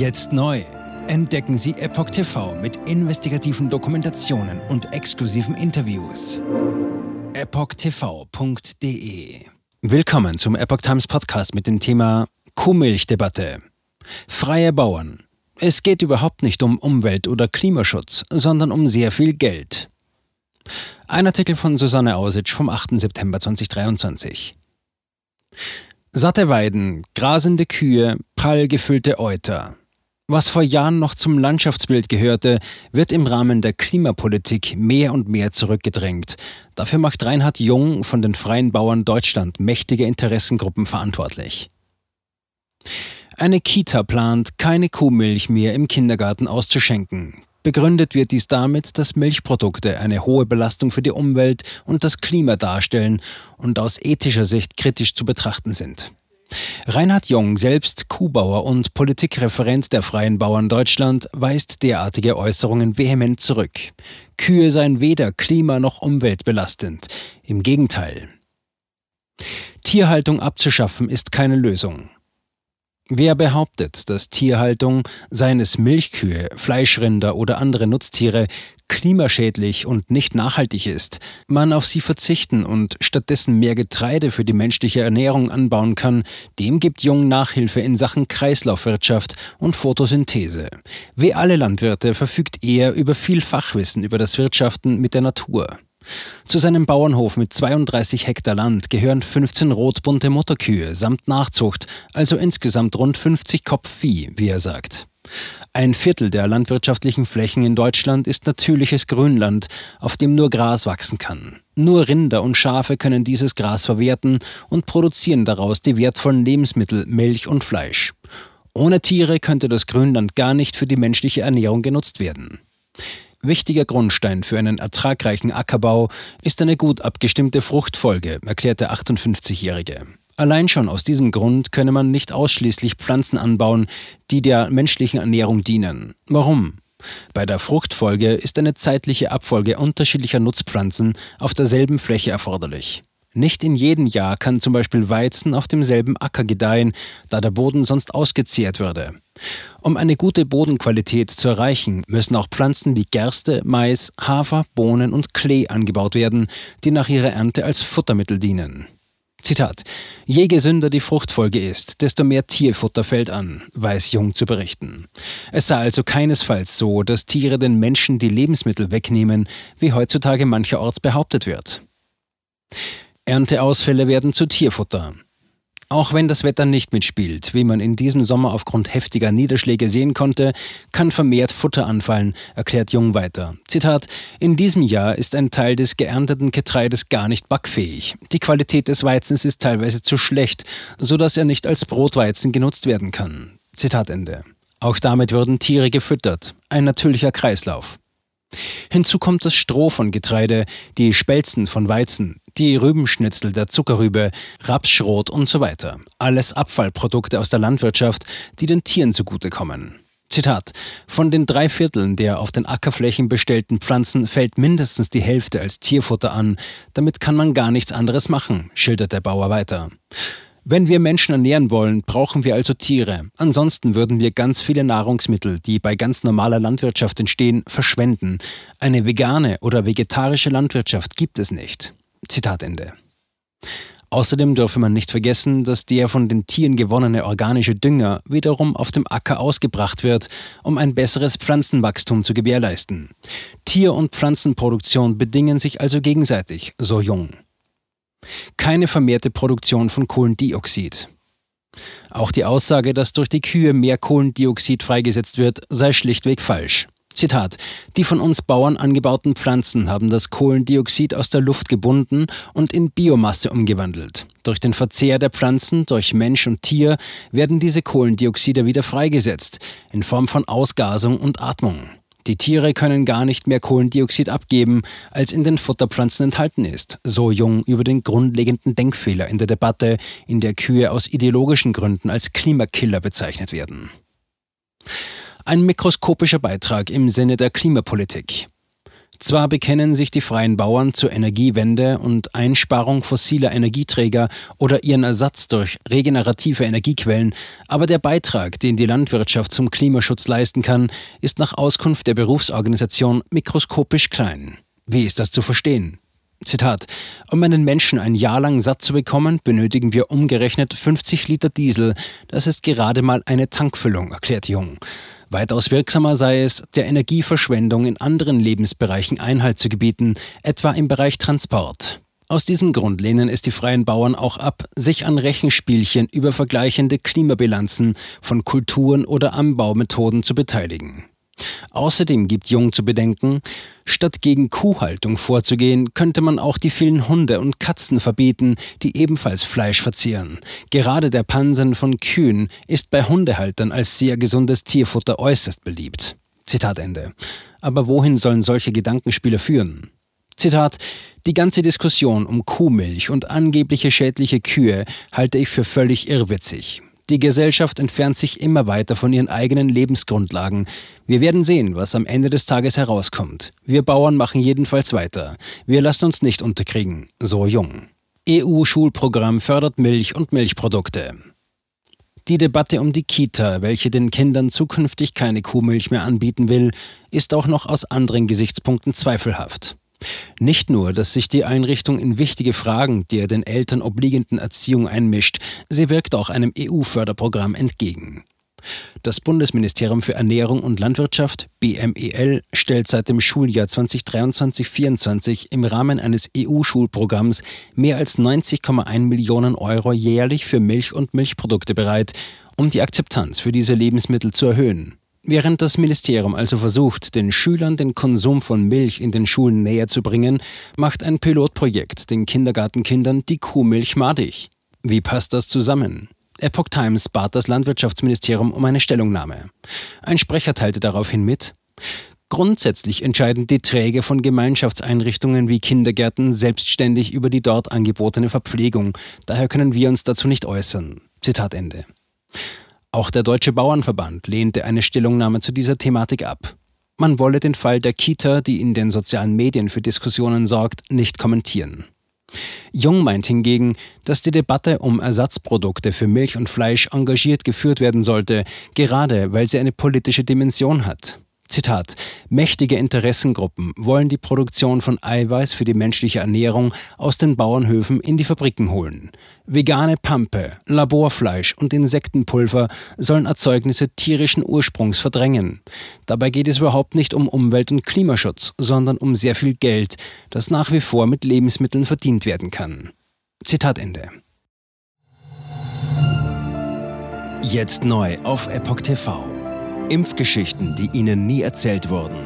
Jetzt neu. Entdecken Sie Epoch TV mit investigativen Dokumentationen und exklusiven Interviews. EpochTV.de Willkommen zum Epoch Times Podcast mit dem Thema Kuhmilchdebatte. Freie Bauern. Es geht überhaupt nicht um Umwelt- oder Klimaschutz, sondern um sehr viel Geld. Ein Artikel von Susanne Ausitsch vom 8. September 2023. Satte Weiden, grasende Kühe, prall gefüllte Euter. Was vor Jahren noch zum Landschaftsbild gehörte, wird im Rahmen der Klimapolitik mehr und mehr zurückgedrängt. Dafür macht Reinhard Jung von den Freien Bauern Deutschland mächtige Interessengruppen verantwortlich. Eine Kita plant, keine Kuhmilch mehr im Kindergarten auszuschenken. Begründet wird dies damit, dass Milchprodukte eine hohe Belastung für die Umwelt und das Klima darstellen und aus ethischer Sicht kritisch zu betrachten sind. Reinhard Jung, selbst Kuhbauer und Politikreferent der Freien Bauern Deutschland, weist derartige Äußerungen vehement zurück. Kühe seien weder klima- noch umweltbelastend. Im Gegenteil. Tierhaltung abzuschaffen ist keine Lösung. Wer behauptet, dass Tierhaltung, seien es Milchkühe, Fleischrinder oder andere Nutztiere, klimaschädlich und nicht nachhaltig ist, man auf sie verzichten und stattdessen mehr Getreide für die menschliche Ernährung anbauen kann, dem gibt Jung Nachhilfe in Sachen Kreislaufwirtschaft und Photosynthese. Wie alle Landwirte verfügt er über viel Fachwissen über das Wirtschaften mit der Natur. Zu seinem Bauernhof mit 32 Hektar Land gehören 15 rotbunte Mutterkühe samt Nachzucht, also insgesamt rund 50 Kopf Vieh, wie er sagt. Ein Viertel der landwirtschaftlichen Flächen in Deutschland ist natürliches Grünland, auf dem nur Gras wachsen kann. Nur Rinder und Schafe können dieses Gras verwerten und produzieren daraus die wertvollen Lebensmittel Milch und Fleisch. Ohne Tiere könnte das Grünland gar nicht für die menschliche Ernährung genutzt werden. Wichtiger Grundstein für einen ertragreichen Ackerbau ist eine gut abgestimmte Fruchtfolge, erklärt der 58-Jährige. Allein schon aus diesem Grund könne man nicht ausschließlich Pflanzen anbauen, die der menschlichen Ernährung dienen. Warum? Bei der Fruchtfolge ist eine zeitliche Abfolge unterschiedlicher Nutzpflanzen auf derselben Fläche erforderlich. Nicht in jedem Jahr kann zum Beispiel Weizen auf demselben Acker gedeihen, da der Boden sonst ausgezehrt würde. Um eine gute Bodenqualität zu erreichen, müssen auch Pflanzen wie Gerste, Mais, Hafer, Bohnen und Klee angebaut werden, die nach ihrer Ernte als Futtermittel dienen. Zitat: Je gesünder die Fruchtfolge ist, desto mehr Tierfutter fällt an, weiß Jung zu berichten. Es sei also keinesfalls so, dass Tiere den Menschen die Lebensmittel wegnehmen, wie heutzutage mancherorts behauptet wird. Ernteausfälle werden zu Tierfutter. Auch wenn das Wetter nicht mitspielt, wie man in diesem Sommer aufgrund heftiger Niederschläge sehen konnte, kann vermehrt Futter anfallen, erklärt Jung weiter. Zitat: In diesem Jahr ist ein Teil des geernteten Getreides gar nicht backfähig. Die Qualität des Weizens ist teilweise zu schlecht, sodass er nicht als Brotweizen genutzt werden kann. Zitat Ende. Auch damit würden Tiere gefüttert. Ein natürlicher Kreislauf. Hinzu kommt das Stroh von Getreide, die Spelzen von Weizen, die Rübenschnitzel der Zuckerrübe, Rapsschrot und so weiter. Alles Abfallprodukte aus der Landwirtschaft, die den Tieren zugutekommen. Zitat: Von den drei Vierteln der auf den Ackerflächen bestellten Pflanzen fällt mindestens die Hälfte als Tierfutter an. Damit kann man gar nichts anderes machen, schildert der Bauer weiter. Wenn wir Menschen ernähren wollen, brauchen wir also Tiere. Ansonsten würden wir ganz viele Nahrungsmittel, die bei ganz normaler Landwirtschaft entstehen, verschwenden. Eine vegane oder vegetarische Landwirtschaft gibt es nicht. Zitat Ende. Außerdem dürfe man nicht vergessen, dass der von den Tieren gewonnene organische Dünger wiederum auf dem Acker ausgebracht wird, um ein besseres Pflanzenwachstum zu gewährleisten. Tier- und Pflanzenproduktion bedingen sich also gegenseitig, so Jung. Keine vermehrte Produktion von Kohlendioxid. Auch die Aussage, dass durch die Kühe mehr Kohlendioxid freigesetzt wird, sei schlichtweg falsch. Zitat: Die von uns Bauern angebauten Pflanzen haben das Kohlendioxid aus der Luft gebunden und in Biomasse umgewandelt. Durch den Verzehr der Pflanzen durch Mensch und Tier werden diese Kohlendioxide wieder freigesetzt, in Form von Ausgasung und Atmung. Die Tiere können gar nicht mehr Kohlendioxid abgeben, als in den Futterpflanzen enthalten ist, so Jung über den grundlegenden Denkfehler in der Debatte, in der Kühe aus ideologischen Gründen als Klimakiller bezeichnet werden. Ein mikroskopischer Beitrag im Sinne der Klimapolitik. Zwar bekennen sich die freien Bauern zur Energiewende und Einsparung fossiler Energieträger oder ihren Ersatz durch regenerative Energiequellen, aber der Beitrag, den die Landwirtschaft zum Klimaschutz leisten kann, ist nach Auskunft der Berufsorganisation mikroskopisch klein. Wie ist das zu verstehen? Zitat: Um einen Menschen ein Jahr lang satt zu bekommen, benötigen wir umgerechnet 50 Liter Diesel. Das ist gerade mal eine Tankfüllung, erklärt Jung. Weitaus wirksamer sei es, der Energieverschwendung in anderen Lebensbereichen Einhalt zu gebieten, etwa im Bereich Transport. Aus diesem Grund lehnen es die freien Bauern auch ab, sich an Rechenspielchen über vergleichende Klimabilanzen von Kulturen oder Anbaumethoden zu beteiligen. Außerdem gibt Jung zu bedenken, statt gegen Kuhhaltung vorzugehen, könnte man auch die vielen Hunde und Katzen verbieten, die ebenfalls Fleisch verzehren. Gerade der Pansen von Kühen ist bei Hundehaltern als sehr gesundes Tierfutter äußerst beliebt. Zitat Ende. Aber wohin sollen solche Gedankenspiele führen? Zitat, die ganze Diskussion um Kuhmilch und angebliche schädliche Kühe halte ich für völlig irrwitzig. Die Gesellschaft entfernt sich immer weiter von ihren eigenen Lebensgrundlagen. Wir werden sehen, was am Ende des Tages herauskommt. Wir Bauern machen jedenfalls weiter. Wir lassen uns nicht unterkriegen. So jung. EU-Schulprogramm fördert Milch und Milchprodukte. Die Debatte um die Kita, welche den Kindern zukünftig keine Kuhmilch mehr anbieten will, ist auch noch aus anderen Gesichtspunkten zweifelhaft. Nicht nur, dass sich die Einrichtung in wichtige Fragen der den Eltern obliegenden Erziehung einmischt, sie wirkt auch einem EU-Förderprogramm entgegen. Das Bundesministerium für Ernährung und Landwirtschaft BMEL stellt seit dem Schuljahr 2023-24 im Rahmen eines EU-Schulprogramms mehr als 90,1 Millionen Euro jährlich für Milch und Milchprodukte bereit, um die Akzeptanz für diese Lebensmittel zu erhöhen. Während das Ministerium also versucht, den Schülern den Konsum von Milch in den Schulen näher zu bringen, macht ein Pilotprojekt den Kindergartenkindern die Kuhmilch madig. Wie passt das zusammen? Epoch Times bat das Landwirtschaftsministerium um eine Stellungnahme. Ein Sprecher teilte daraufhin mit, Grundsätzlich entscheiden die Träger von Gemeinschaftseinrichtungen wie Kindergärten selbstständig über die dort angebotene Verpflegung. Daher können wir uns dazu nicht äußern. Zitat Ende. Auch der Deutsche Bauernverband lehnte eine Stellungnahme zu dieser Thematik ab. Man wolle den Fall der Kita, die in den sozialen Medien für Diskussionen sorgt, nicht kommentieren. Jung meint hingegen, dass die Debatte um Ersatzprodukte für Milch und Fleisch engagiert geführt werden sollte, gerade weil sie eine politische Dimension hat. Zitat, mächtige Interessengruppen wollen die Produktion von Eiweiß für die menschliche Ernährung aus den Bauernhöfen in die Fabriken holen. Vegane Pampe, Laborfleisch und Insektenpulver sollen Erzeugnisse tierischen Ursprungs verdrängen. Dabei geht es überhaupt nicht um Umwelt- und Klimaschutz, sondern um sehr viel Geld, das nach wie vor mit Lebensmitteln verdient werden kann. Zitat Ende. Jetzt neu auf Epoch TV. Impfgeschichten, die Ihnen nie erzählt wurden.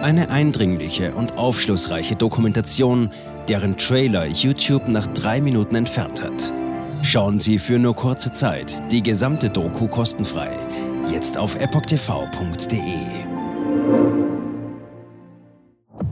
Eine eindringliche und aufschlussreiche Dokumentation, deren Trailer YouTube nach drei Minuten entfernt hat. Schauen Sie für nur kurze Zeit die gesamte Doku kostenfrei. Jetzt auf epochtv.de.